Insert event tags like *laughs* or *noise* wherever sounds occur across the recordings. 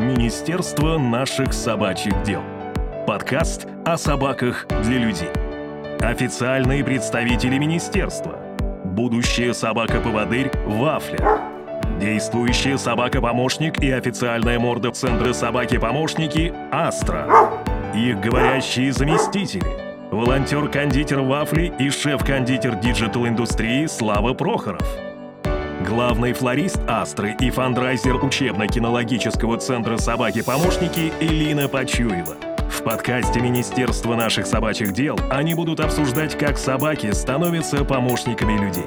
Министерство наших собачьих дел. Подкаст о собаках для людей. Официальные представители министерства. Будущая собака-поводырь Вафля. Действующая собака-помощник и официальная морда Центра собаки-помощники Астра. Их говорящие заместители. Волонтер-кондитер Вафли и шеф-кондитер digital-индустрии Слава Прохоров. Главный флорист Астры и фандрайзер учебно-кинологического центра «Собаки-помощники» Элина Почуева. В подкасте Министерства наших собачьих дел они будут обсуждать, как собаки становятся помощниками людей.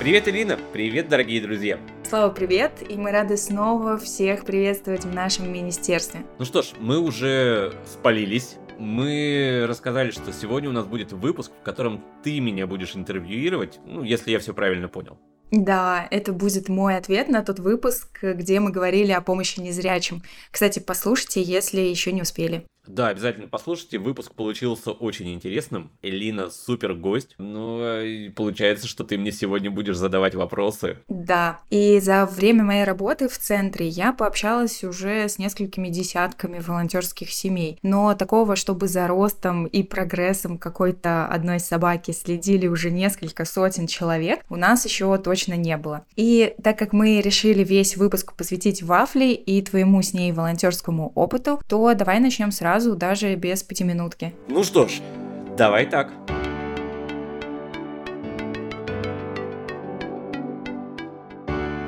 Привет, Элина! Привет, дорогие друзья! Слава, привет! И мы рады снова всех приветствовать в нашем министерстве. Ну что ж, мы уже спалились, мы рассказали, что сегодня у нас будет выпуск, в котором ты меня будешь интервьюировать, ну, если я все правильно понял. Да, это будет мой ответ на тот выпуск, где мы говорили о помощи незрячим. Кстати, послушайте, если еще не успели. Да, обязательно послушайте. Выпуск получился очень интересным. Элина супер гость. Ну, а получается, что ты мне сегодня будешь задавать вопросы. Да. И за время моей работы в центре я пообщалась уже с несколькими десятками волонтерских семей. Но такого, чтобы за ростом и прогрессом какой-то одной собаки следили уже несколько сотен человек, у нас еще точно не было. И так как мы решили весь выпуск посвятить Вафле и твоему с ней волонтерскому опыту, то давай начнем сразу сразу, даже без пятиминутки. Ну что ж, давай так.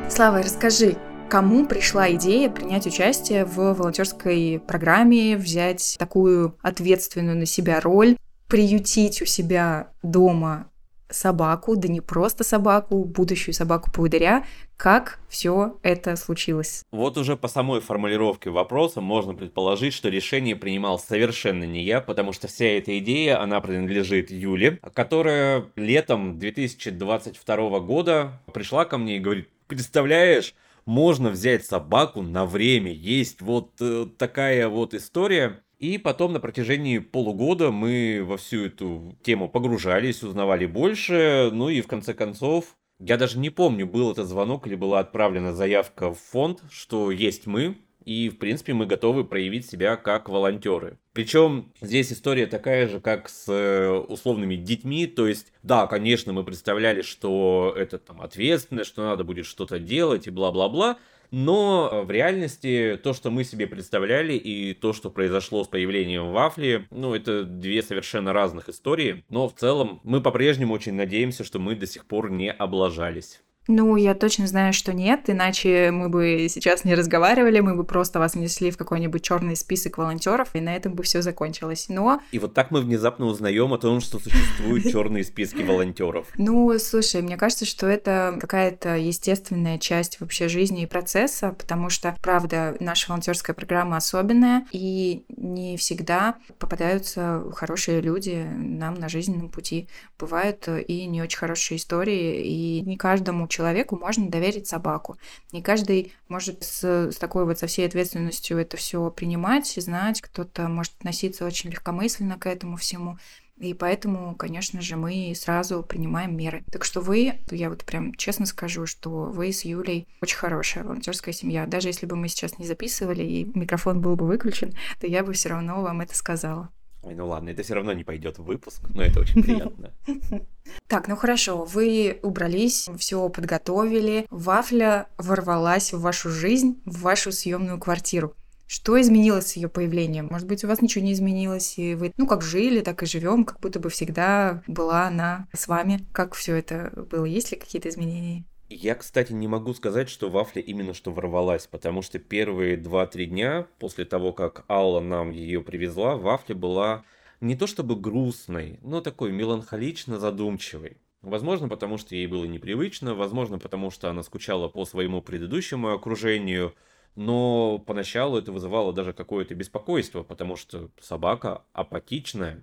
Слава, расскажи, кому пришла идея принять участие в волонтерской программе, взять такую ответственную на себя роль, приютить у себя дома собаку, да не просто собаку, будущую собаку-поводыря, как все это случилось? Вот уже по самой формулировке вопроса можно предположить, что решение принимал совершенно не я, потому что вся эта идея, она принадлежит Юле, которая летом 2022 года пришла ко мне и говорит, представляешь, можно взять собаку на время, есть вот э, такая вот история, и потом на протяжении полугода мы во всю эту тему погружались, узнавали больше, ну и в конце концов, я даже не помню, был это звонок или была отправлена заявка в фонд, что есть мы, и, в принципе, мы готовы проявить себя как волонтеры. Причем здесь история такая же, как с э, условными детьми, то есть, да, конечно, мы представляли, что это там ответственность, что надо будет что-то делать и бла-бла-бла, но э, в реальности то, что мы себе представляли, и то, что произошло с появлением вафли, ну, это две совершенно разных истории. Но в целом мы по-прежнему очень надеемся, что мы до сих пор не облажались. Ну, я точно знаю, что нет, иначе мы бы сейчас не разговаривали, мы бы просто вас внесли в какой-нибудь черный список волонтеров, и на этом бы все закончилось. Но... И вот так мы внезапно узнаем о том, что существуют *laughs* черные списки волонтеров. Ну, слушай, мне кажется, что это какая-то естественная часть вообще жизни и процесса, потому что, правда, наша волонтерская программа особенная, и не всегда попадаются хорошие люди нам на жизненном пути. Бывают и не очень хорошие истории, и не каждому человеку можно доверить собаку. Не каждый может с, с такой вот со всей ответственностью это все принимать, знать. Кто-то может относиться очень легкомысленно к этому всему. И поэтому, конечно же, мы сразу принимаем меры. Так что вы, я вот прям честно скажу, что вы с Юлей очень хорошая волонтерская семья. Даже если бы мы сейчас не записывали и микрофон был бы выключен, то я бы все равно вам это сказала. Ой, ну ладно, это все равно не пойдет в выпуск, но это очень приятно. *laughs* Так, ну хорошо, вы убрались, все подготовили, вафля ворвалась в вашу жизнь, в вашу съемную квартиру. Что изменилось с ее появлением? Может быть, у вас ничего не изменилось, и вы, ну, как жили, так и живем, как будто бы всегда была она с вами. Как все это было? Есть ли какие-то изменения? Я, кстати, не могу сказать, что вафля именно что ворвалась, потому что первые 2-3 дня после того, как Алла нам ее привезла, вафля была не то чтобы грустной, но такой меланхолично задумчивой. Возможно, потому что ей было непривычно, возможно, потому что она скучала по своему предыдущему окружению, но поначалу это вызывало даже какое-то беспокойство, потому что собака апатичная.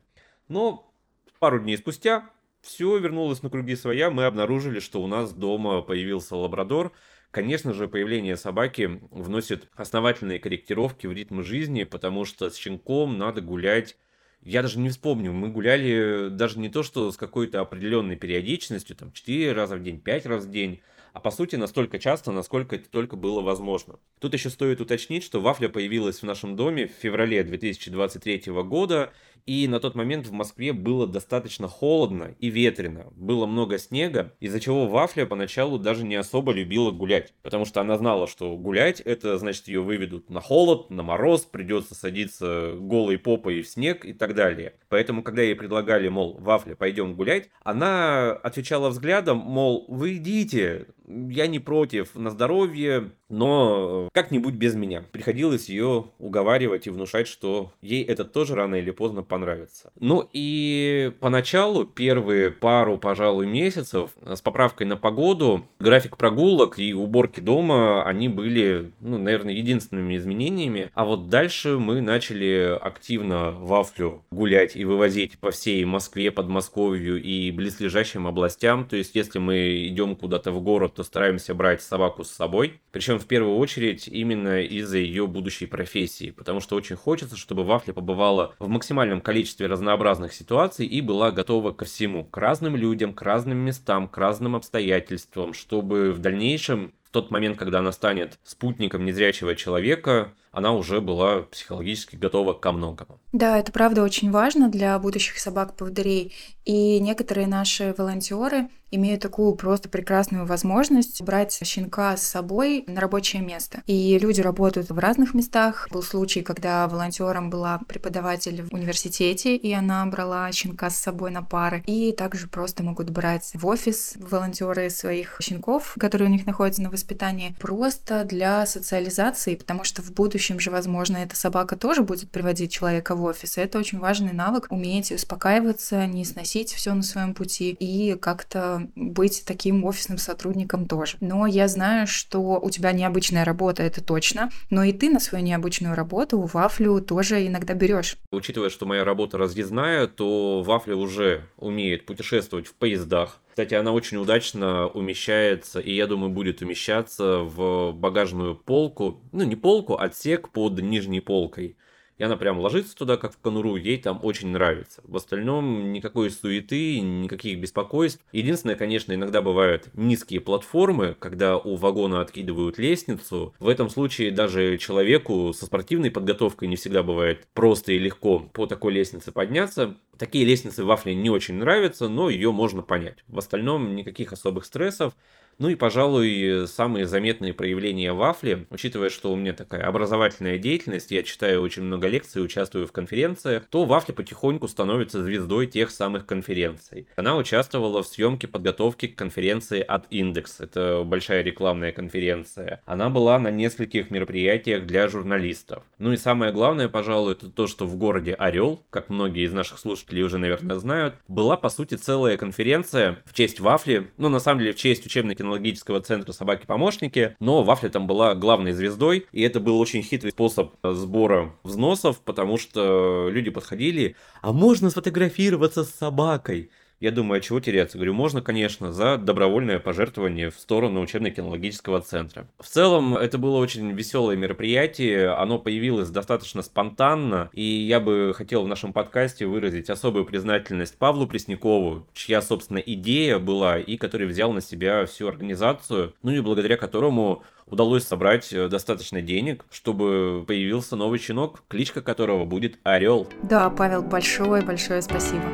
Но пару дней спустя все вернулось на круги своя, мы обнаружили, что у нас дома появился лабрадор. Конечно же, появление собаки вносит основательные корректировки в ритм жизни, потому что с щенком надо гулять. Я даже не вспомню, мы гуляли даже не то, что с какой-то определенной периодичностью, там 4 раза в день, 5 раз в день, а по сути настолько часто, насколько это только было возможно. Тут еще стоит уточнить, что вафля появилась в нашем доме в феврале 2023 года, и на тот момент в Москве было достаточно холодно и ветрено, было много снега, из-за чего Вафля поначалу даже не особо любила гулять, потому что она знала, что гулять это значит ее выведут на холод, на мороз, придется садиться голой попой в снег и так далее. Поэтому, когда ей предлагали, мол, Вафля, пойдем гулять, она отвечала взглядом, мол, вы идите, я не против, на здоровье, но как-нибудь без меня. Приходилось ее уговаривать и внушать, что ей это тоже рано или поздно понравится. Ну и поначалу, первые пару, пожалуй, месяцев, с поправкой на погоду, график прогулок и уборки дома, они были, ну, наверное, единственными изменениями. А вот дальше мы начали активно вафлю гулять и вывозить по всей Москве, Подмосковью и близлежащим областям. То есть, если мы идем куда-то в город, то стараемся брать собаку с собой. Причем в первую очередь именно из-за ее будущей профессии. Потому что очень хочется, чтобы Вафля побывала в максимальном количестве разнообразных ситуаций и была готова ко всему. К разным людям, к разным местам, к разным обстоятельствам. Чтобы в дальнейшем в тот момент, когда она станет спутником незрячего человека, она уже была психологически готова ко многому. Да, это правда очень важно для будущих собак-поводырей. И некоторые наши волонтеры имеют такую просто прекрасную возможность брать щенка с собой на рабочее место. И люди работают в разных местах. Был случай, когда волонтером была преподаватель в университете, и она брала щенка с собой на пары. И также просто могут брать в офис волонтеры своих щенков, которые у них находятся на воспитании, просто для социализации, потому что в будущем будущем же, возможно, эта собака тоже будет приводить человека в офис. И это очень важный навык, уметь успокаиваться, не сносить все на своем пути и как-то быть таким офисным сотрудником тоже. Но я знаю, что у тебя необычная работа, это точно, но и ты на свою необычную работу вафлю тоже иногда берешь. Учитывая, что моя работа разъездная, то вафля уже умеет путешествовать в поездах, кстати, она очень удачно умещается, и я думаю, будет умещаться в багажную полку. Ну, не полку, а отсек под нижней полкой и она прям ложится туда, как в конуру, ей там очень нравится. В остальном никакой суеты, никаких беспокойств. Единственное, конечно, иногда бывают низкие платформы, когда у вагона откидывают лестницу. В этом случае даже человеку со спортивной подготовкой не всегда бывает просто и легко по такой лестнице подняться. Такие лестницы вафли не очень нравятся, но ее можно понять. В остальном никаких особых стрессов. Ну и, пожалуй, самые заметные проявления вафли, учитывая, что у меня такая образовательная деятельность, я читаю очень много лекций, участвую в конференциях, то вафля потихоньку становится звездой тех самых конференций. Она участвовала в съемке подготовки к конференции от Индекс, это большая рекламная конференция. Она была на нескольких мероприятиях для журналистов. Ну и самое главное, пожалуй, это то, что в городе Орел, как многие из наших слушателей уже, наверное, знают, была, по сути, целая конференция в честь вафли, ну, на самом деле, в честь учебной технологического центра собаки-помощники, но Вафля там была главной звездой, и это был очень хитрый способ сбора взносов, потому что люди подходили, а можно сфотографироваться с собакой? Я думаю, а чего теряться? Говорю, можно, конечно, за добровольное пожертвование в сторону учебно-кинологического центра. В целом, это было очень веселое мероприятие, оно появилось достаточно спонтанно, и я бы хотел в нашем подкасте выразить особую признательность Павлу Преснякову, чья, собственно, идея была, и который взял на себя всю организацию, ну и благодаря которому удалось собрать э, достаточно денег, чтобы появился новый щенок, кличка которого будет Орел. Да, Павел, большое-большое спасибо.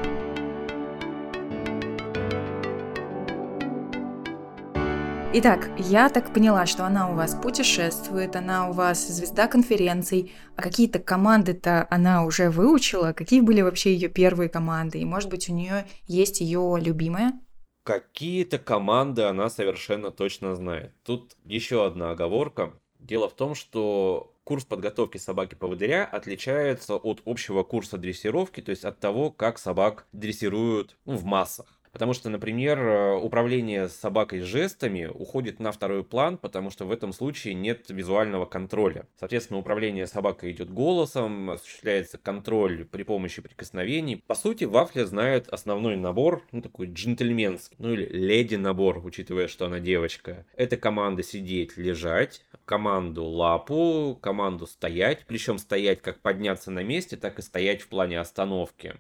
Итак, я так поняла, что она у вас путешествует, она у вас звезда конференций, а какие-то команды-то она уже выучила? Какие были вообще ее первые команды? И, может быть, у нее есть ее любимая? Какие-то команды она совершенно точно знает. Тут еще одна оговорка. Дело в том, что курс подготовки собаки-поводыря отличается от общего курса дрессировки, то есть от того, как собак дрессируют ну, в массах. Потому что, например, э, управление собакой жестами уходит на второй план, потому что в этом случае нет визуального контроля. Соответственно, управление собакой идет голосом, осуществляется контроль при помощи прикосновений. По сути, Вафля знает основной набор, ну такой джентльменский, ну или леди набор, учитывая, что она девочка. Это команда сидеть, лежать, команду лапу, команду стоять, причем стоять как подняться на месте, так и стоять в плане остановки.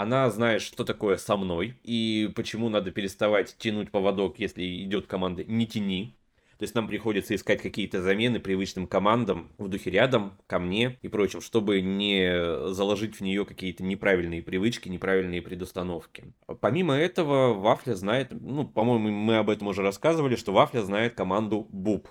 Она знает, что такое со мной и почему надо переставать тянуть поводок, если идет команда «не тяни». То есть нам приходится искать какие-то замены привычным командам в духе рядом, ко мне и прочим, чтобы не заложить в нее какие-то неправильные привычки, неправильные предустановки. Помимо этого, Вафля знает, ну, по-моему, мы об этом уже рассказывали, что Вафля знает команду БУП.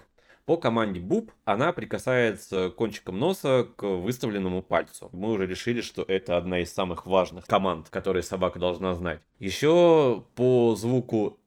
По команде БУП она прикасается кончиком носа к выставленному пальцу. Мы уже решили, что это одна из самых важных команд, которые собака должна знать. Еще по звуку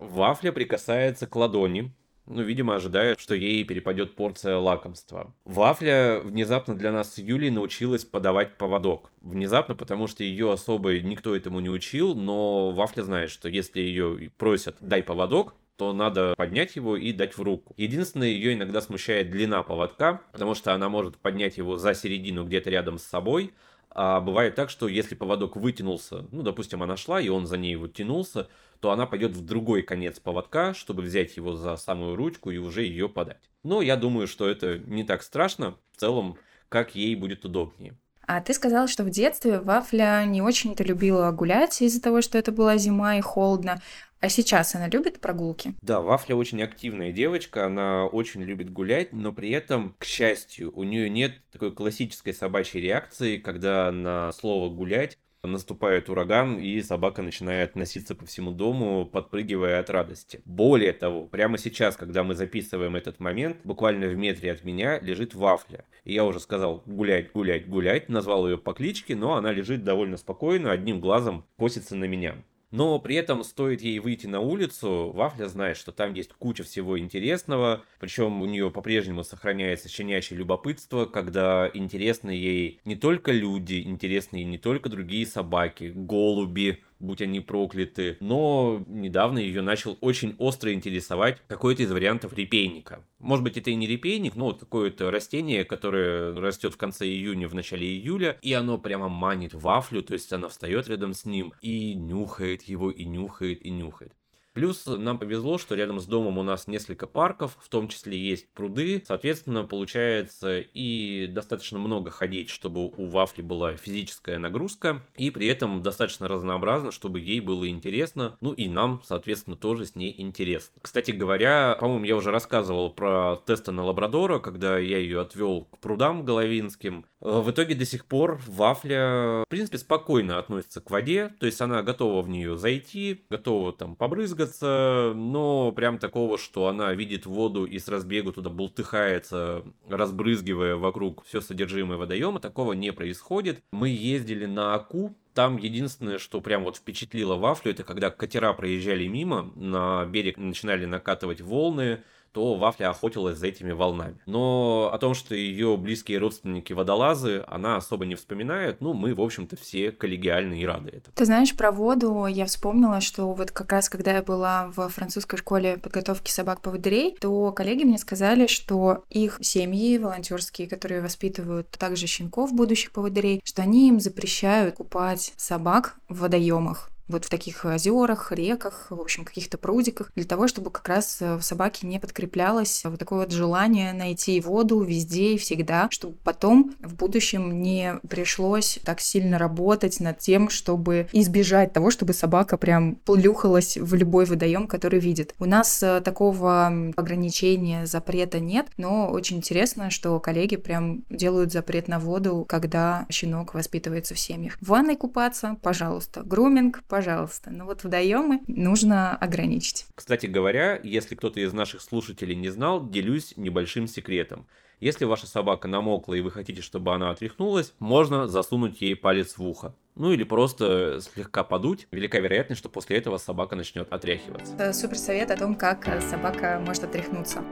Вафля прикасается к ладони, ну, видимо, ожидая, что ей перепадет порция лакомства. Вафля внезапно для нас с Юлей научилась подавать поводок. Внезапно, потому что ее особо никто этому не учил, но Вафля знает, что если ее просят «дай поводок», то надо поднять его и дать в руку. Единственное, ее иногда смущает длина поводка, потому что она может поднять его за середину где-то рядом с собой, а бывает так, что если поводок вытянулся, ну, допустим, она шла, и он за ней вот тянулся, то она пойдет в другой конец поводка, чтобы взять его за самую ручку и уже ее подать. Но я думаю, что это не так страшно, в целом, как ей будет удобнее. А ты сказала, что в детстве Вафля не очень-то любила гулять из-за того, что это была зима и холодно. А сейчас она любит прогулки? Да, Вафля очень активная девочка, она очень любит гулять, но при этом, к счастью, у нее нет такой классической собачьей реакции, когда на слово гулять наступает ураган, и собака начинает носиться по всему дому, подпрыгивая от радости. Более того, прямо сейчас, когда мы записываем этот момент, буквально в метре от меня лежит вафля. И я уже сказал гулять, гулять, гулять, назвал ее по кличке, но она лежит довольно спокойно, одним глазом косится на меня. Но при этом стоит ей выйти на улицу, Вафля знает, что там есть куча всего интересного, причем у нее по-прежнему сохраняется щенячье любопытство, когда интересны ей не только люди, интересны ей не только другие собаки, голуби, будь они прокляты. Но недавно ее начал очень остро интересовать какой-то из вариантов репейника. Может быть, это и не репейник, но вот какое-то растение, которое растет в конце июня, в начале июля, и оно прямо манит вафлю, то есть она встает рядом с ним и нюхает его, и нюхает, и нюхает. Плюс нам повезло, что рядом с домом у нас несколько парков, в том числе есть пруды. Соответственно, получается и достаточно много ходить, чтобы у Вафли была физическая нагрузка, и при этом достаточно разнообразно, чтобы ей было интересно, ну и нам, соответственно, тоже с ней интересно. Кстати говоря, по-моему, я уже рассказывал про тесты на лабрадора, когда я ее отвел к прудам головинским. В итоге до сих пор Вафля, в принципе, спокойно относится к воде, то есть она готова в нее зайти, готова там побрызгать, двигаться, но прям такого, что она видит воду и с разбегу туда бултыхается, разбрызгивая вокруг все содержимое водоема, такого не происходит. Мы ездили на Аку, там единственное, что прям вот впечатлило вафлю, это когда катера проезжали мимо, на берег начинали накатывать волны, то Вафля охотилась за этими волнами. Но о том, что ее близкие родственники водолазы, она особо не вспоминает. Ну, мы, в общем-то, все коллегиальны и рады этому. Ты знаешь, про воду я вспомнила, что вот как раз, когда я была в французской школе подготовки собак-поводырей, то коллеги мне сказали, что их семьи волонтерские, которые воспитывают также щенков будущих поводырей, что они им запрещают купать собак в водоемах вот в таких озерах, реках, в общем, каких-то прудиках, для того, чтобы как раз э, в собаке не подкреплялось вот такое вот желание найти воду везде и всегда, чтобы потом в будущем не пришлось так сильно работать над тем, чтобы избежать того, чтобы собака прям плюхалась в любой водоем, который видит. У нас э, такого ограничения, запрета нет, но очень интересно, что коллеги прям делают запрет на воду, когда щенок воспитывается в семьях. В ванной купаться, пожалуйста. Груминг, пожалуйста. Но вот водоемы нужно ограничить. Кстати говоря, если кто-то из наших слушателей не знал, делюсь небольшим секретом. Если ваша собака намокла и вы хотите, чтобы она отряхнулась, можно засунуть ей палец в ухо. Ну или просто слегка подуть. Велика вероятность, что после этого собака начнет отряхиваться. Это супер совет о том, как собака может отряхнуться.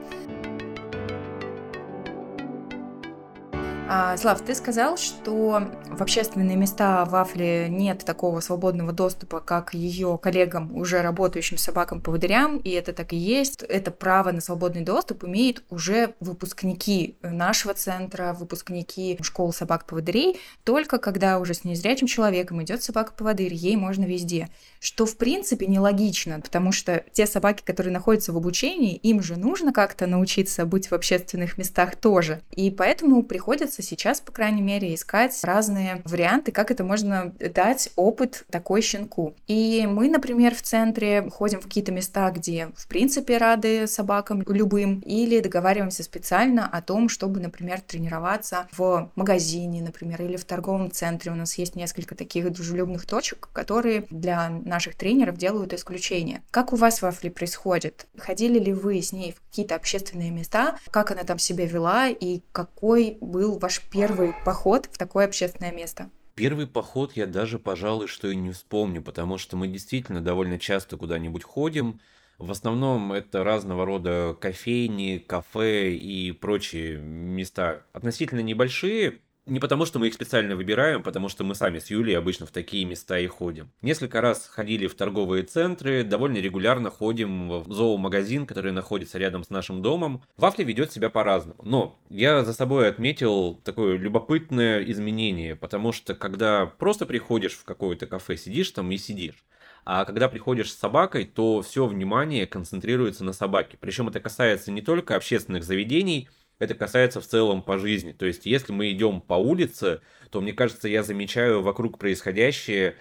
А, Слав, ты сказал, что в общественные места в Афле нет такого свободного доступа, как ее коллегам, уже работающим собакам-поводырям, и это так и есть. Это право на свободный доступ имеют уже выпускники нашего центра, выпускники школы собак-поводырей, только когда уже с незрячим человеком идет собака-поводырь, ей можно везде. Что в принципе нелогично, потому что те собаки, которые находятся в обучении, им же нужно как-то научиться быть в общественных местах тоже. И поэтому приходится сейчас, по крайней мере, искать разные варианты, как это можно дать опыт такой щенку. И мы, например, в центре ходим в какие-то места, где, в принципе, рады собакам любым, или договариваемся специально о том, чтобы, например, тренироваться в магазине, например, или в торговом центре. У нас есть несколько таких дружелюбных точек, которые для наших тренеров делают исключение. Как у вас в Афли происходит? Ходили ли вы с ней в какие-то общественные места? Как она там себя вела и какой был ваш первый поход в такое общественное место? Первый поход я даже, пожалуй, что и не вспомню, потому что мы действительно довольно часто куда-нибудь ходим. В основном это разного рода кофейни, кафе и прочие места относительно небольшие, не потому, что мы их специально выбираем, потому что мы сами с Юлей обычно в такие места и ходим. Несколько раз ходили в торговые центры, довольно регулярно ходим в зоомагазин, который находится рядом с нашим домом. Вафля ведет себя по-разному. Но я за собой отметил такое любопытное изменение, потому что когда просто приходишь в какое-то кафе, сидишь там и сидишь. А когда приходишь с собакой, то все внимание концентрируется на собаке. Причем это касается не только общественных заведений, это касается в целом по жизни. То есть, если мы идем по улице, то, мне кажется, я замечаю вокруг происходящее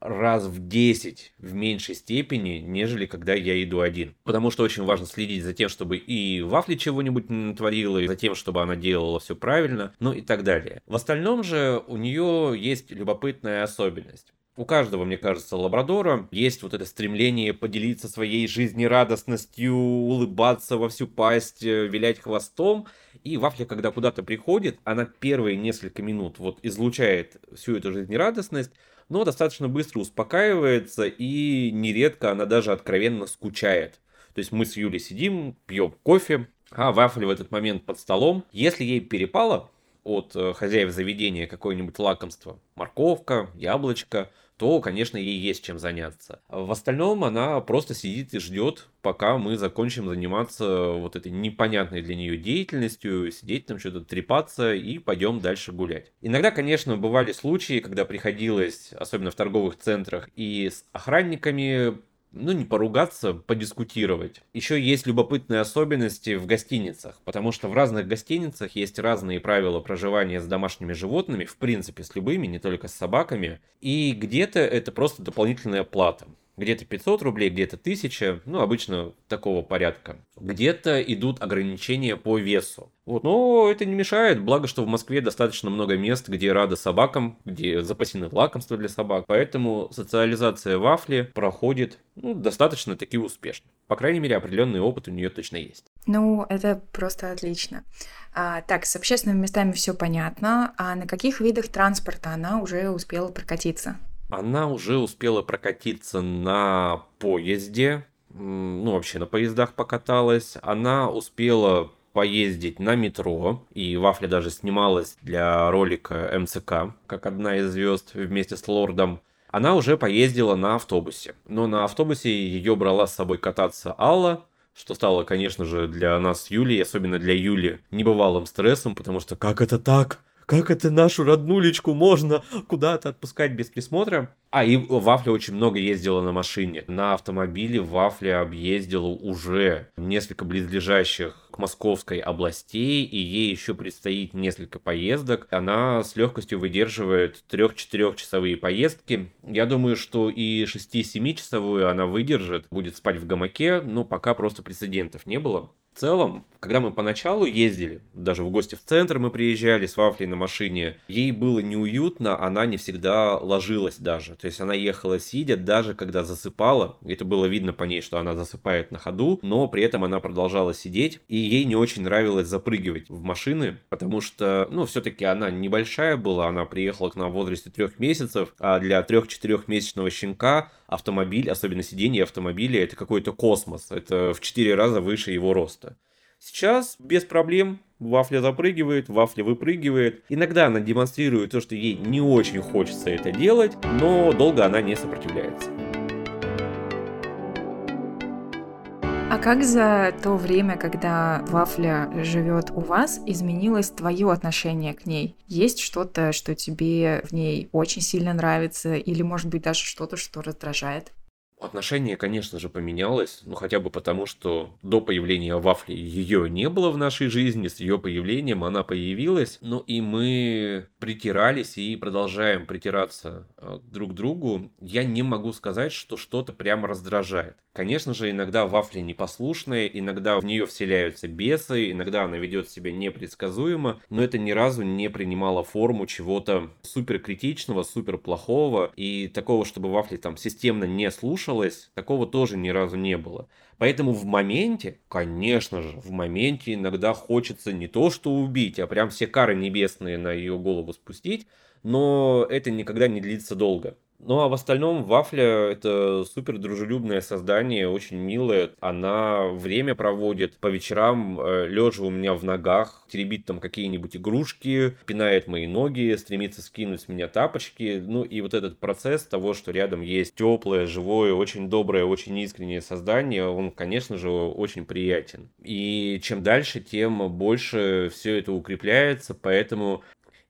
раз в 10 в меньшей степени, нежели когда я иду один. Потому что очень важно следить за тем, чтобы и Вафли чего-нибудь не натворила, и за тем, чтобы она делала все правильно, ну и так далее. В остальном же у нее есть любопытная особенность. У каждого, мне кажется, лабрадора есть вот это стремление поделиться своей жизнерадостностью, улыбаться во всю пасть, э, вилять хвостом. И Вафля, когда куда-то приходит, она первые несколько минут вот излучает всю эту жизнерадостность, но достаточно быстро успокаивается, и нередко она даже откровенно скучает. То есть мы с Юлей сидим, пьем кофе, а Вафля в этот момент под столом. Если ей перепало от э, хозяев заведения какое-нибудь лакомство, морковка, яблочко, то, конечно, ей есть чем заняться. В остальном она просто сидит и ждет, пока мы закончим заниматься вот этой непонятной для нее деятельностью, сидеть там что-то трепаться и пойдем дальше гулять. Иногда, конечно, бывали случаи, когда приходилось, особенно в торговых центрах, и с охранниками ну, не поругаться, подискутировать. Еще есть любопытные особенности в гостиницах, потому что в разных гостиницах есть разные правила проживания с домашними животными, в принципе, с любыми, не только с собаками, и где-то это просто дополнительная плата где-то 500 рублей, где-то 1000, ну, обычно такого порядка. Где-то идут ограничения по весу. Вот, но это не мешает, благо, что в Москве достаточно много мест, где рады собакам, где запасены лакомства для собак, поэтому социализация вафли проходит ну, достаточно таки успешно. По крайней мере, определенный опыт у нее точно есть. Ну, это просто отлично. А, так, с общественными местами все понятно. А на каких видах транспорта она уже успела прокатиться? Она уже успела прокатиться на поезде, ну вообще на поездах покаталась. Она успела поездить на метро, и Вафля даже снималась для ролика МЦК, как одна из звезд вместе с Лордом. Она уже поездила на автобусе, но на автобусе ее брала с собой кататься Алла, что стало, конечно же, для нас с Юлей, особенно для Юли, небывалым стрессом, потому что как это так? Как это нашу роднулечку можно куда-то отпускать без присмотра? А, и Вафля очень много ездила на машине. На автомобиле Вафля объездила уже несколько близлежащих к Московской областей, и ей еще предстоит несколько поездок. Она с легкостью выдерживает 3-4 часовые поездки. Я думаю, что и 6-7 часовую она выдержит, будет спать в гамаке, но пока просто прецедентов не было. В целом, когда мы поначалу ездили, даже в гости в центр мы приезжали с Вафлей на машине, ей было неуютно, она не всегда ложилась даже. То есть она ехала сидя, даже когда засыпала. Это было видно по ней, что она засыпает на ходу, но при этом она продолжала сидеть. И ей не очень нравилось запрыгивать в машины, потому что, ну, все-таки она небольшая была, она приехала к нам в возрасте трех месяцев, а для трех-четырехмесячного щенка автомобиль, особенно сиденье автомобиля, это какой-то космос. Это в четыре раза выше его роста. Сейчас без проблем Вафля запрыгивает, Вафля выпрыгивает. Иногда она демонстрирует то, что ей не очень хочется это делать, но долго она не сопротивляется. А как за то время, когда Вафля живет у вас, изменилось твое отношение к ней? Есть что-то, что тебе в ней очень сильно нравится, или, может быть, даже что-то, что раздражает? Отношение, конечно же, поменялось, ну хотя бы потому, что до появления вафли ее не было в нашей жизни, с ее появлением она появилась, ну и мы притирались и продолжаем притираться э, друг к другу. Я не могу сказать, что что-то прямо раздражает. Конечно же, иногда вафли непослушная, иногда в нее вселяются бесы, иногда она ведет себя непредсказуемо, но это ни разу не принимало форму чего-то супер критичного, супер плохого, и такого, чтобы вафли там системно не слушал слышалось, такого тоже ни разу не было. Поэтому в моменте, конечно же, в моменте иногда хочется не то что убить, а прям все кары небесные на ее голову спустить, но это никогда не длится долго. Ну а в остальном Вафля это супер дружелюбное создание, очень милое. Она время проводит по вечерам, э, лежа у меня в ногах, теребит там какие-нибудь игрушки, пинает мои ноги, стремится скинуть с меня тапочки. Ну и вот этот процесс того, что рядом есть теплое, живое, очень доброе, очень искреннее создание, он, конечно же, очень приятен. И чем дальше, тем больше все это укрепляется, поэтому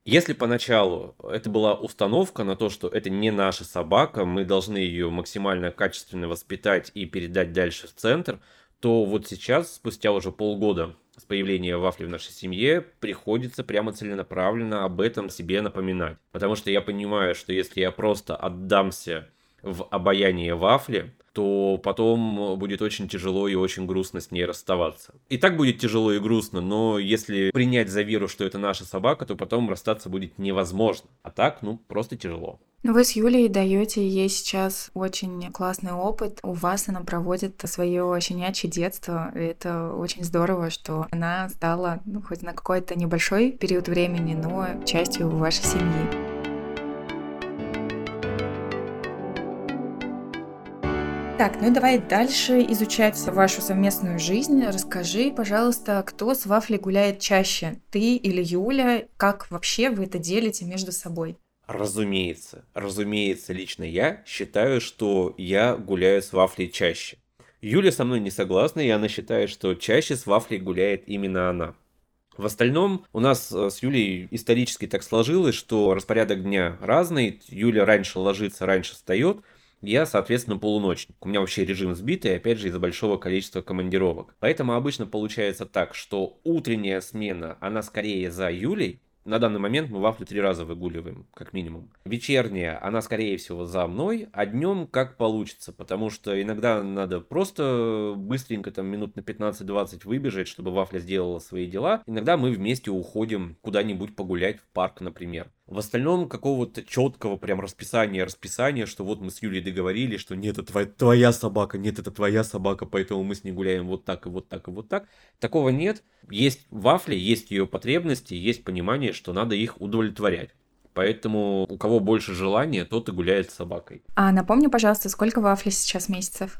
если поначалу это была установка на то, что это не наша собака, мы должны ее максимально качественно воспитать и передать дальше в центр, то вот сейчас, спустя уже полгода с появления вафли в нашей семье, приходится прямо целенаправленно об этом себе напоминать. Потому что я понимаю, что если я просто отдамся в обаяние вафли, то потом будет очень тяжело и очень грустно с ней расставаться. И так будет тяжело и грустно, но если принять за веру, что это наша собака, то потом расстаться будет невозможно. А так, ну, просто тяжело. Ну, вы с Юлей даете ей сейчас очень классный опыт. У вас она проводит свое щенячье детство. И это очень здорово, что она стала, ну, хоть на какой-то небольшой период времени, но частью вашей семьи. Так, ну давай дальше изучать вашу совместную жизнь. Расскажи, пожалуйста, кто с вафлей гуляет чаще, ты или Юля? Как вообще вы это делите между собой? Разумеется, разумеется, лично я считаю, что я гуляю с вафлей чаще. Юля со мной не согласна, и она считает, что чаще с вафлей гуляет именно она. В остальном у нас э, с Юлей исторически так сложилось, что распорядок дня разный. Юля раньше ложится, раньше встает, я, соответственно, полуночник. У меня вообще режим сбитый, опять же, из-за большого количества командировок. Поэтому обычно получается так, что утренняя смена, она скорее за Юлей, на данный момент мы вафлю три раза выгуливаем, как минимум. Вечерняя, она скорее всего за мной, а днем как получится, потому что иногда надо просто быстренько, там минут на 15-20 выбежать, чтобы вафля сделала свои дела. Иногда мы вместе уходим куда-нибудь погулять в парк, например. В остальном какого-то четкого прям расписания, расписания, что вот мы с Юлей договорились, что нет, это твоя, твоя собака, нет, это твоя собака, поэтому мы с ней гуляем вот так и вот так и вот так. Такого нет. Есть вафли, есть ее потребности, есть понимание, что надо их удовлетворять. Поэтому у кого больше желания, тот и гуляет с собакой. А напомни, пожалуйста, сколько вафли сейчас месяцев?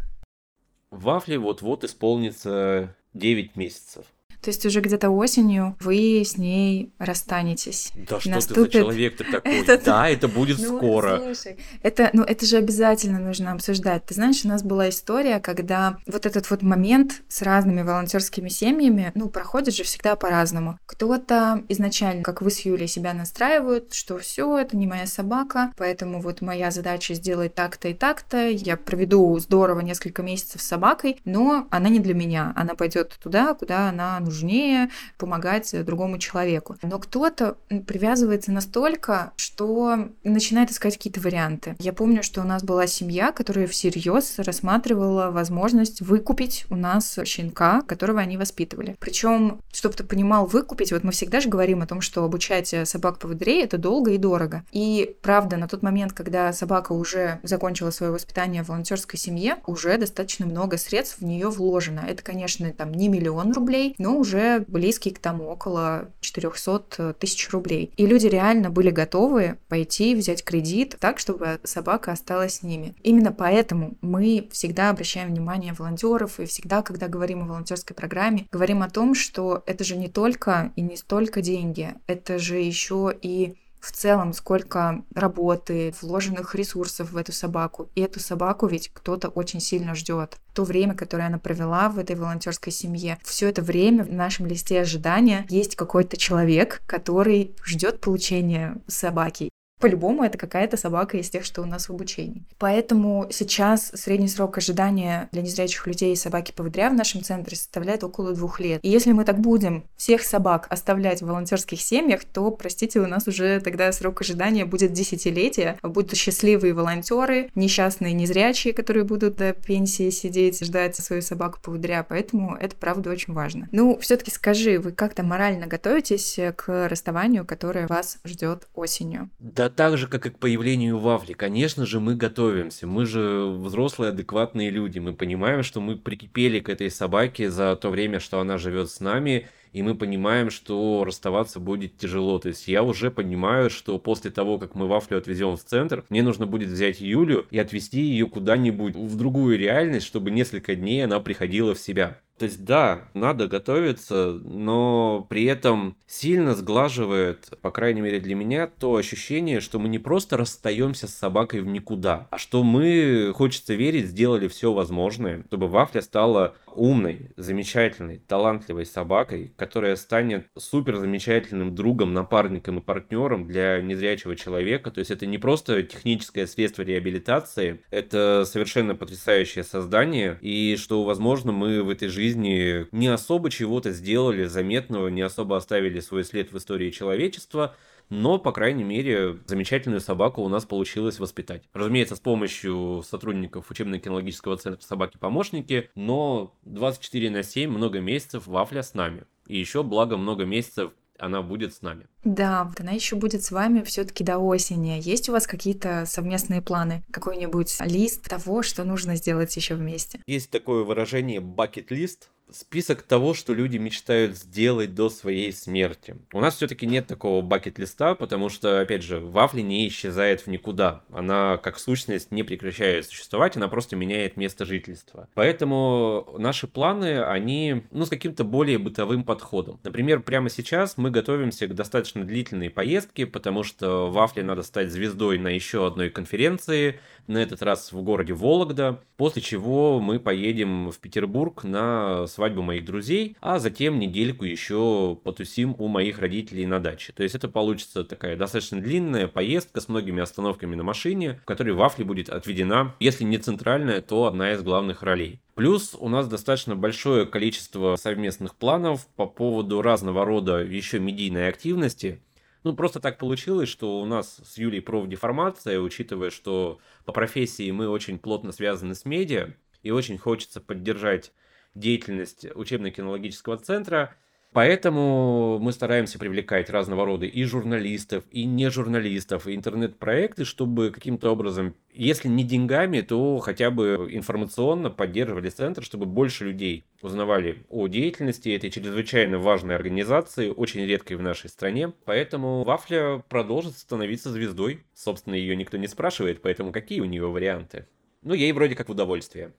Вафли вот-вот исполнится 9 месяцев. То есть уже где-то осенью вы с ней расстанетесь. Да что Наступит... ты за человек ты *laughs* такой? Этот... Да, это будет ну, скоро. Слушай, это, ну, это же обязательно нужно обсуждать. Ты знаешь, у нас была история, когда вот этот вот момент с разными волонтерскими семьями, ну, проходит же всегда по-разному. Кто-то изначально, как вы с Юлей, себя настраивают, что все, это не моя собака, поэтому вот моя задача сделать так-то и так-то. Я проведу здорово несколько месяцев с собакой, но она не для меня. Она пойдет туда, куда она нужнее помогать другому человеку. Но кто-то привязывается настолько, что начинает искать какие-то варианты. Я помню, что у нас была семья, которая всерьез рассматривала возможность выкупить у нас щенка, которого они воспитывали. Причем, чтобы ты понимал, выкупить, вот мы всегда же говорим о том, что обучать собак поводырей это долго и дорого. И правда, на тот момент, когда собака уже закончила свое воспитание в волонтерской семье, уже достаточно много средств в нее вложено. Это, конечно, там не миллион рублей, но уже близкий к тому около 400 тысяч рублей. И люди реально были готовы пойти взять кредит так, чтобы собака осталась с ними. Именно поэтому мы всегда обращаем внимание волонтеров и всегда, когда говорим о волонтерской программе, говорим о том, что это же не только и не столько деньги, это же еще и в целом, сколько работы, вложенных ресурсов в эту собаку. И эту собаку ведь кто-то очень сильно ждет. То время, которое она провела в этой волонтерской семье, все это время в нашем листе ожидания есть какой-то человек, который ждет получения собаки. По-любому это какая-то собака из тех, что у нас в обучении. Поэтому сейчас средний срок ожидания для незрячих людей собаки-поводыря в нашем центре составляет около двух лет. И если мы так будем всех собак оставлять в волонтерских семьях, то, простите, у нас уже тогда срок ожидания будет десятилетие. Будут счастливые волонтеры, несчастные незрячие, которые будут до пенсии сидеть, ждать свою собаку-поводыря. Поэтому это, правда, очень важно. Ну, все таки скажи, вы как-то морально готовитесь к расставанию, которое вас ждет осенью? Да, так же, как и к появлению Вафли. Конечно же, мы готовимся. Мы же взрослые, адекватные люди. Мы понимаем, что мы прикипели к этой собаке за то время, что она живет с нами, и мы понимаем, что расставаться будет тяжело. То есть я уже понимаю, что после того, как мы Вафлю отвезем в центр, мне нужно будет взять Юлю и отвезти ее куда-нибудь в другую реальность, чтобы несколько дней она приходила в себя. То есть да, надо готовиться, но при этом сильно сглаживает, по крайней мере для меня, то ощущение, что мы не просто расстаемся с собакой в никуда, а что мы, хочется верить, сделали все возможное, чтобы Вафля стала умной, замечательной, талантливой собакой, которая станет супер замечательным другом, напарником и партнером для незрячего человека. То есть это не просто техническое средство реабилитации, это совершенно потрясающее создание, и что, возможно, мы в этой жизни не особо чего-то сделали заметного, не особо оставили свой след в истории человечества, но, по крайней мере, замечательную собаку у нас получилось воспитать. Разумеется, с помощью сотрудников учебно-кинологического центра собаки-помощники, но 24 на 7, много месяцев Вафля с нами. И еще, благо, много месяцев она будет с нами. Да, вот она еще будет с вами все-таки до осени. Есть у вас какие-то совместные планы? Какой-нибудь лист того, что нужно сделать еще вместе? Есть такое выражение bucket-лист список того, что люди мечтают сделать до своей смерти. У нас все-таки нет такого бакет-листа, потому что, опять же, вафли не исчезает в никуда. Она, как сущность, не прекращает существовать, она просто меняет место жительства. Поэтому наши планы, они, ну, с каким-то более бытовым подходом. Например, прямо сейчас мы готовимся к достаточно длительной поездке, потому что вафли надо стать звездой на еще одной конференции, на этот раз в городе Вологда, после чего мы поедем в Петербург на свадьбу моих друзей, а затем недельку еще потусим у моих родителей на даче. То есть это получится такая достаточно длинная поездка с многими остановками на машине, в которой Вафли будет отведена, если не центральная, то одна из главных ролей. Плюс у нас достаточно большое количество совместных планов по поводу разного рода еще медийной активности. Ну, просто так получилось, что у нас с Юлей профдеформация, учитывая, что по профессии мы очень плотно связаны с медиа, и очень хочется поддержать деятельность учебно-кинологического центра. Поэтому мы стараемся привлекать разного рода и журналистов, и не журналистов, и интернет-проекты, чтобы каким-то образом, если не деньгами, то хотя бы информационно поддерживали центр, чтобы больше людей узнавали о деятельности этой чрезвычайно важной организации, очень редкой в нашей стране. Поэтому Вафля продолжит становиться звездой. Собственно, ее никто не спрашивает, поэтому какие у нее варианты? Ну, ей вроде как в удовольствие.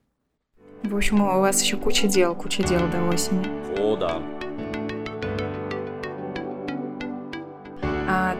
В общем, у вас еще куча дел, куча дел до осени. О, да.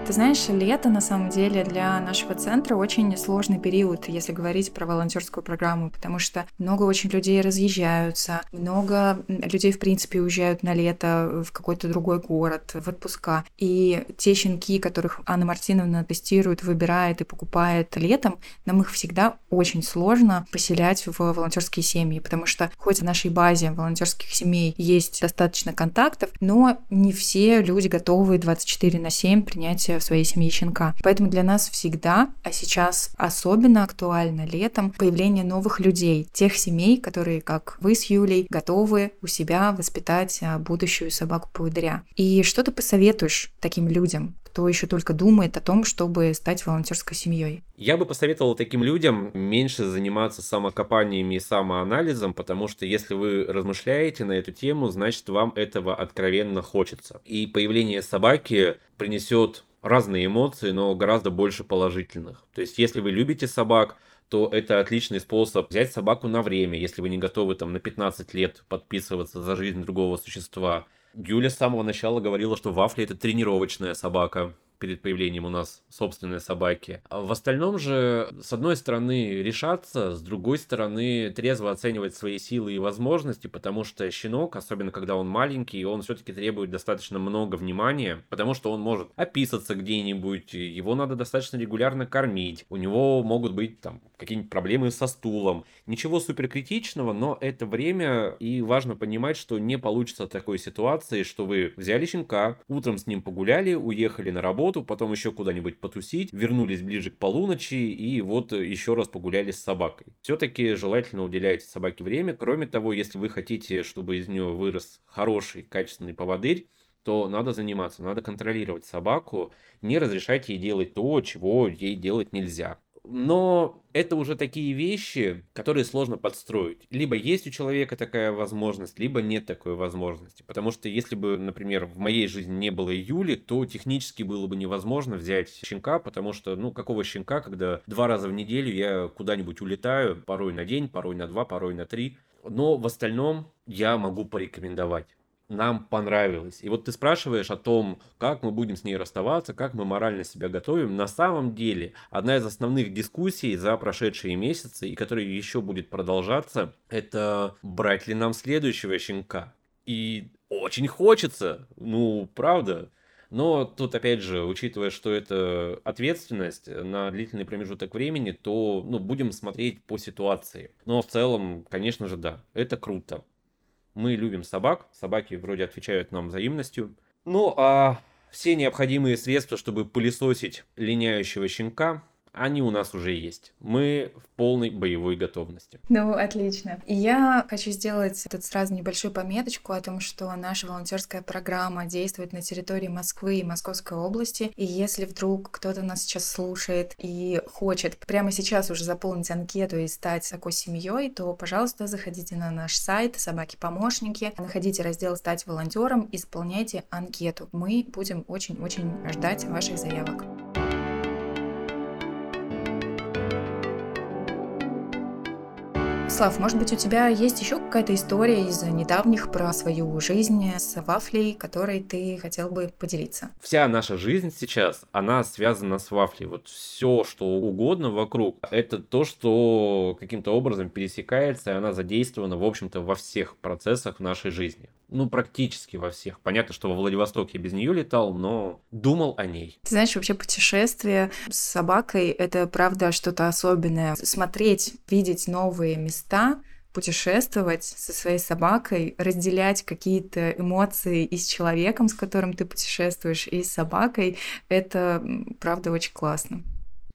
Ты знаешь, лето на самом деле для нашего центра очень сложный период, если говорить про волонтерскую программу, потому что много очень людей разъезжаются, много людей, в принципе, уезжают на лето в какой-то другой город, в отпуска. И те щенки, которых Анна Мартиновна тестирует, выбирает и покупает летом, нам их всегда очень сложно поселять в волонтерские семьи, потому что хоть в нашей базе волонтерских семей есть достаточно контактов, но не все люди готовы 24 на 7 принятия в своей семье щенка. Поэтому для нас всегда, а сейчас особенно актуально летом, появление новых людей, тех семей, которые, как вы с Юлей, готовы у себя воспитать а, будущую собаку-поводыря. И что ты посоветуешь таким людям, кто еще только думает о том, чтобы стать волонтерской семьей? Я бы посоветовал таким людям меньше заниматься самокопаниями и самоанализом, потому что если вы размышляете на эту тему, значит вам этого откровенно хочется. И появление собаки принесет разные эмоции, но гораздо больше положительных. То есть, если вы любите собак, то это отличный способ взять собаку на время, если вы не готовы там на 15 лет подписываться за жизнь другого существа. Юля с самого начала говорила, что Вафли это тренировочная собака. Перед появлением у нас собственной собаки. А в остальном же, с одной стороны, решаться, с другой стороны, трезво оценивать свои силы и возможности, потому что щенок, особенно когда он маленький, он все-таки требует достаточно много внимания, потому что он может описаться где-нибудь, его надо достаточно регулярно кормить, у него могут быть там какие-нибудь проблемы со стулом. Ничего суперкритичного, но это время, и важно понимать, что не получится такой ситуации, что вы взяли щенка, утром с ним погуляли, уехали на работу, потом еще куда-нибудь потусить, вернулись ближе к полуночи и вот еще раз погуляли с собакой. Все-таки желательно уделять собаке время. Кроме того, если вы хотите, чтобы из нее вырос хороший, качественный поводырь, то надо заниматься, надо контролировать собаку, не разрешайте ей делать то, чего ей делать нельзя. Но это уже такие вещи, которые сложно подстроить. Либо есть у человека такая возможность, либо нет такой возможности. Потому что если бы, например, в моей жизни не было Юли, то технически было бы невозможно взять щенка, потому что, ну, какого щенка, когда два раза в неделю я куда-нибудь улетаю, порой на день, порой на два, порой на три. Но в остальном я могу порекомендовать нам понравилось. И вот ты спрашиваешь о том, как мы будем с ней расставаться, как мы морально себя готовим. На самом деле, одна из основных дискуссий за прошедшие месяцы, и которая еще будет продолжаться, это брать ли нам следующего щенка. И очень хочется, ну, правда. Но тут, опять же, учитывая, что это ответственность на длительный промежуток времени, то ну, будем смотреть по ситуации. Но в целом, конечно же, да, это круто. Мы любим собак, собаки вроде отвечают нам взаимностью. Ну, а все необходимые средства, чтобы пылесосить линяющего щенка, они у нас уже есть. Мы в полной боевой готовности. Ну, отлично. И я хочу сделать тут сразу небольшую пометочку о том, что наша волонтерская программа действует на территории Москвы и Московской области. И если вдруг кто-то нас сейчас слушает и хочет прямо сейчас уже заполнить анкету и стать такой семьей, то, пожалуйста, заходите на наш сайт «Собаки-помощники», находите раздел «Стать волонтером», исполняйте анкету. Мы будем очень-очень ждать ваших заявок. Слав, может быть, у тебя есть еще какая-то история из недавних про свою жизнь с вафлей, которой ты хотел бы поделиться? Вся наша жизнь сейчас, она связана с вафлей. Вот все, что угодно вокруг, это то, что каким-то образом пересекается, и она задействована, в общем-то, во всех процессах нашей жизни. Ну, практически во всех. Понятно, что во Владивосток я без нее летал, но думал о ней. Ты знаешь, вообще путешествие с собакой — это, правда, что-то особенное. Смотреть, видеть новые места, путешествовать со своей собакой, разделять какие-то эмоции и с человеком, с которым ты путешествуешь, и с собакой, это, правда, очень классно.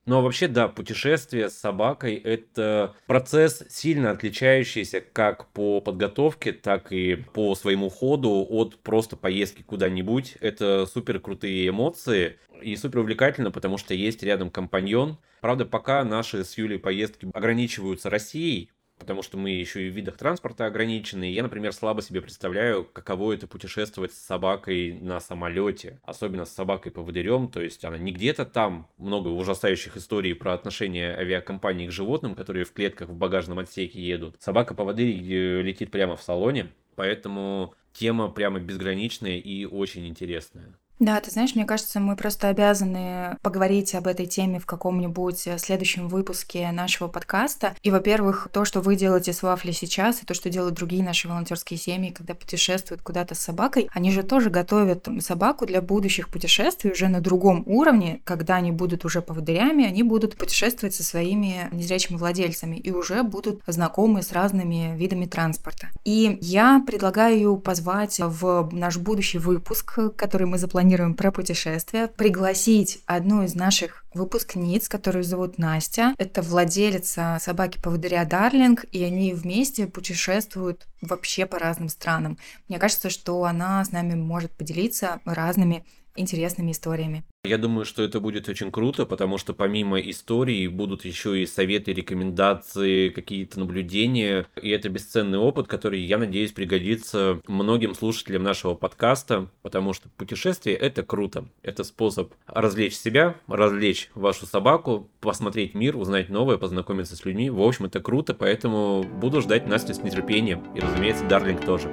А вообще, да, путешествие с собакой – это процесс, сильно отличающийся как по подготовке, так и по своему ходу от просто поездки куда-нибудь. Это супер крутые эмоции и супер увлекательно, потому что есть рядом компаньон. Правда, пока наши с Юлей поездки ограничиваются Россией, потому что мы еще и в видах транспорта ограничены. Я, например, слабо себе представляю, каково это путешествовать с собакой на самолете, особенно с собакой по поводырем, то есть она не где-то там, много ужасающих историй про отношение авиакомпаний к животным, которые в клетках в багажном отсеке едут. Собака по поводырь э, летит прямо в салоне, поэтому тема прямо безграничная и очень интересная. Да, ты знаешь, мне кажется, мы просто обязаны поговорить об этой теме в каком-нибудь э, следующем выпуске нашего подкаста. И, во-первых, то, что вы делаете с Вафли сейчас, и то, что делают другие наши волонтерские семьи, когда путешествуют куда-то с собакой, они же тоже готовят собаку для будущих путешествий уже на другом уровне, когда они будут уже поводырями, они будут путешествовать со своими незрячими владельцами и уже будут знакомы с разными видами транспорта. И я предлагаю позвать в наш будущий выпуск, который мы запланировали планируем про путешествия, пригласить одну из наших выпускниц, которую зовут Настя. Это владелица собаки-поводыря Дарлинг, и они вместе путешествуют вообще по разным странам. Мне кажется, что она с нами может поделиться разными интересными историями. Я думаю, что это будет очень круто, потому что помимо истории будут еще и советы, рекомендации, какие-то наблюдения. И это бесценный опыт, который, я надеюсь, пригодится многим слушателям нашего подкаста, потому что путешествие – это круто. Это способ развлечь себя, развлечь вашу собаку, посмотреть мир, узнать новое, познакомиться с людьми. В общем, это круто, поэтому буду ждать Настю с нетерпением. И, разумеется, Дарлинг тоже.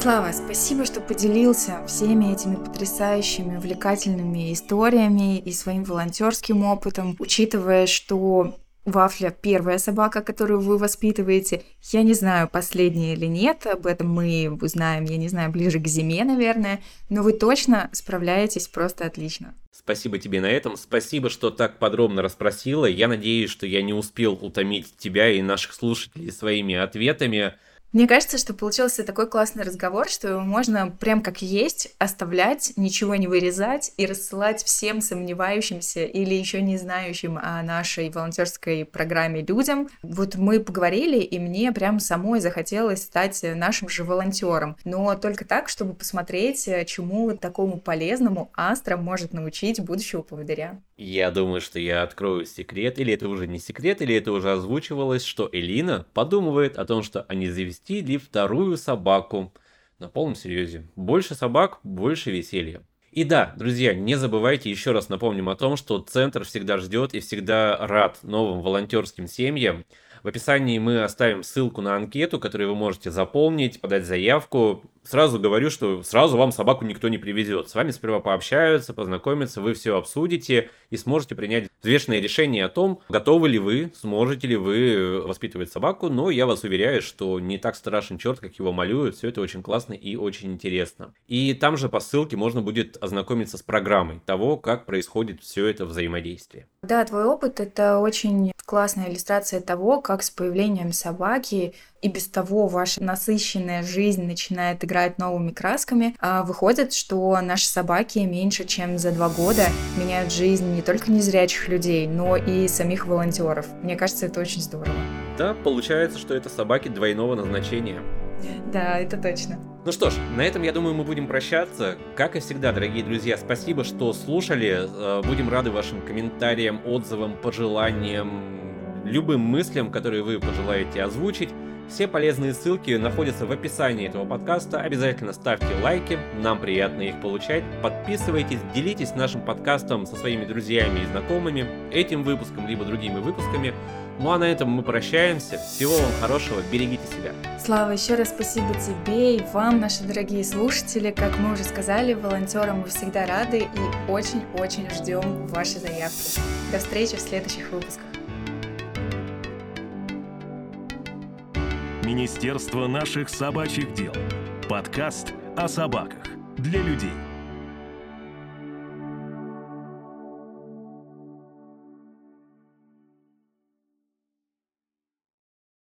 Слава, спасибо, что поделился всеми этими потрясающими, увлекательными историями и своим волонтерским опытом, учитывая, что Вафля — первая собака, которую вы воспитываете. Я не знаю, последняя или нет, об этом мы узнаем, я не знаю, ближе к зиме, наверное, но вы точно справляетесь просто отлично. Спасибо тебе на этом, спасибо, что так подробно расспросила. Я надеюсь, что я не успел утомить тебя и наших слушателей своими ответами. Мне кажется, что получился такой классный разговор, что его можно прям как есть оставлять, ничего не вырезать и рассылать всем сомневающимся или еще не знающим о нашей волонтерской программе людям. Вот мы поговорили, и мне прям самой захотелось стать нашим же волонтером. Но только так, чтобы посмотреть, чему такому полезному Астра может научить будущего поводыря. Я думаю, что я открою секрет, или это уже не секрет, или это уже озвучивалось, что Элина подумывает о том, что они завести ли вторую собаку. На полном серьезе. Больше собак, больше веселья. И да, друзья, не забывайте, еще раз напомним о том, что Центр всегда ждет и всегда рад новым волонтерским семьям. В описании мы оставим ссылку на анкету, которую вы можете заполнить, подать заявку. Сразу говорю, что сразу вам собаку никто не привезет. С вами сперва пообщаются, познакомятся, вы все обсудите и сможете принять взвешенное решение о том, готовы ли вы, сможете ли вы воспитывать собаку. Но я вас уверяю, что не так страшен черт, как его малюют. Все это очень классно и очень интересно. И там же по ссылке можно будет ознакомиться с программой того, как происходит все это взаимодействие. Да, твой опыт — это очень классная иллюстрация того, как с появлением собаки и без того ваша насыщенная жизнь начинает играть новыми красками, а выходит, что наши собаки меньше чем за два года меняют жизнь не только незрячих людей, но и самих волонтеров. Мне кажется, это очень здорово. Да, получается, что это собаки двойного назначения. Да, это точно. Ну что ж, на этом, я думаю, мы будем прощаться. Как и всегда, дорогие друзья, спасибо, что слушали. Э, будем рады вашим комментариям, отзывам, пожеланиям, любым мыслям, которые вы пожелаете озвучить. Все полезные ссылки находятся в описании этого подкаста. Обязательно ставьте лайки, нам приятно их получать. Подписывайтесь, делитесь нашим подкастом со своими друзьями и знакомыми, этим выпуском, либо другими выпусками. Ну а на этом мы прощаемся. Всего вам хорошего, берегите себя. Слава, еще раз спасибо тебе и вам, наши дорогие слушатели. Как мы уже сказали, волонтерам мы всегда рады и очень-очень ждем ваши заявки. До встречи в следующих выпусках. Министерство наших собачьих дел. Подкаст о собаках для людей.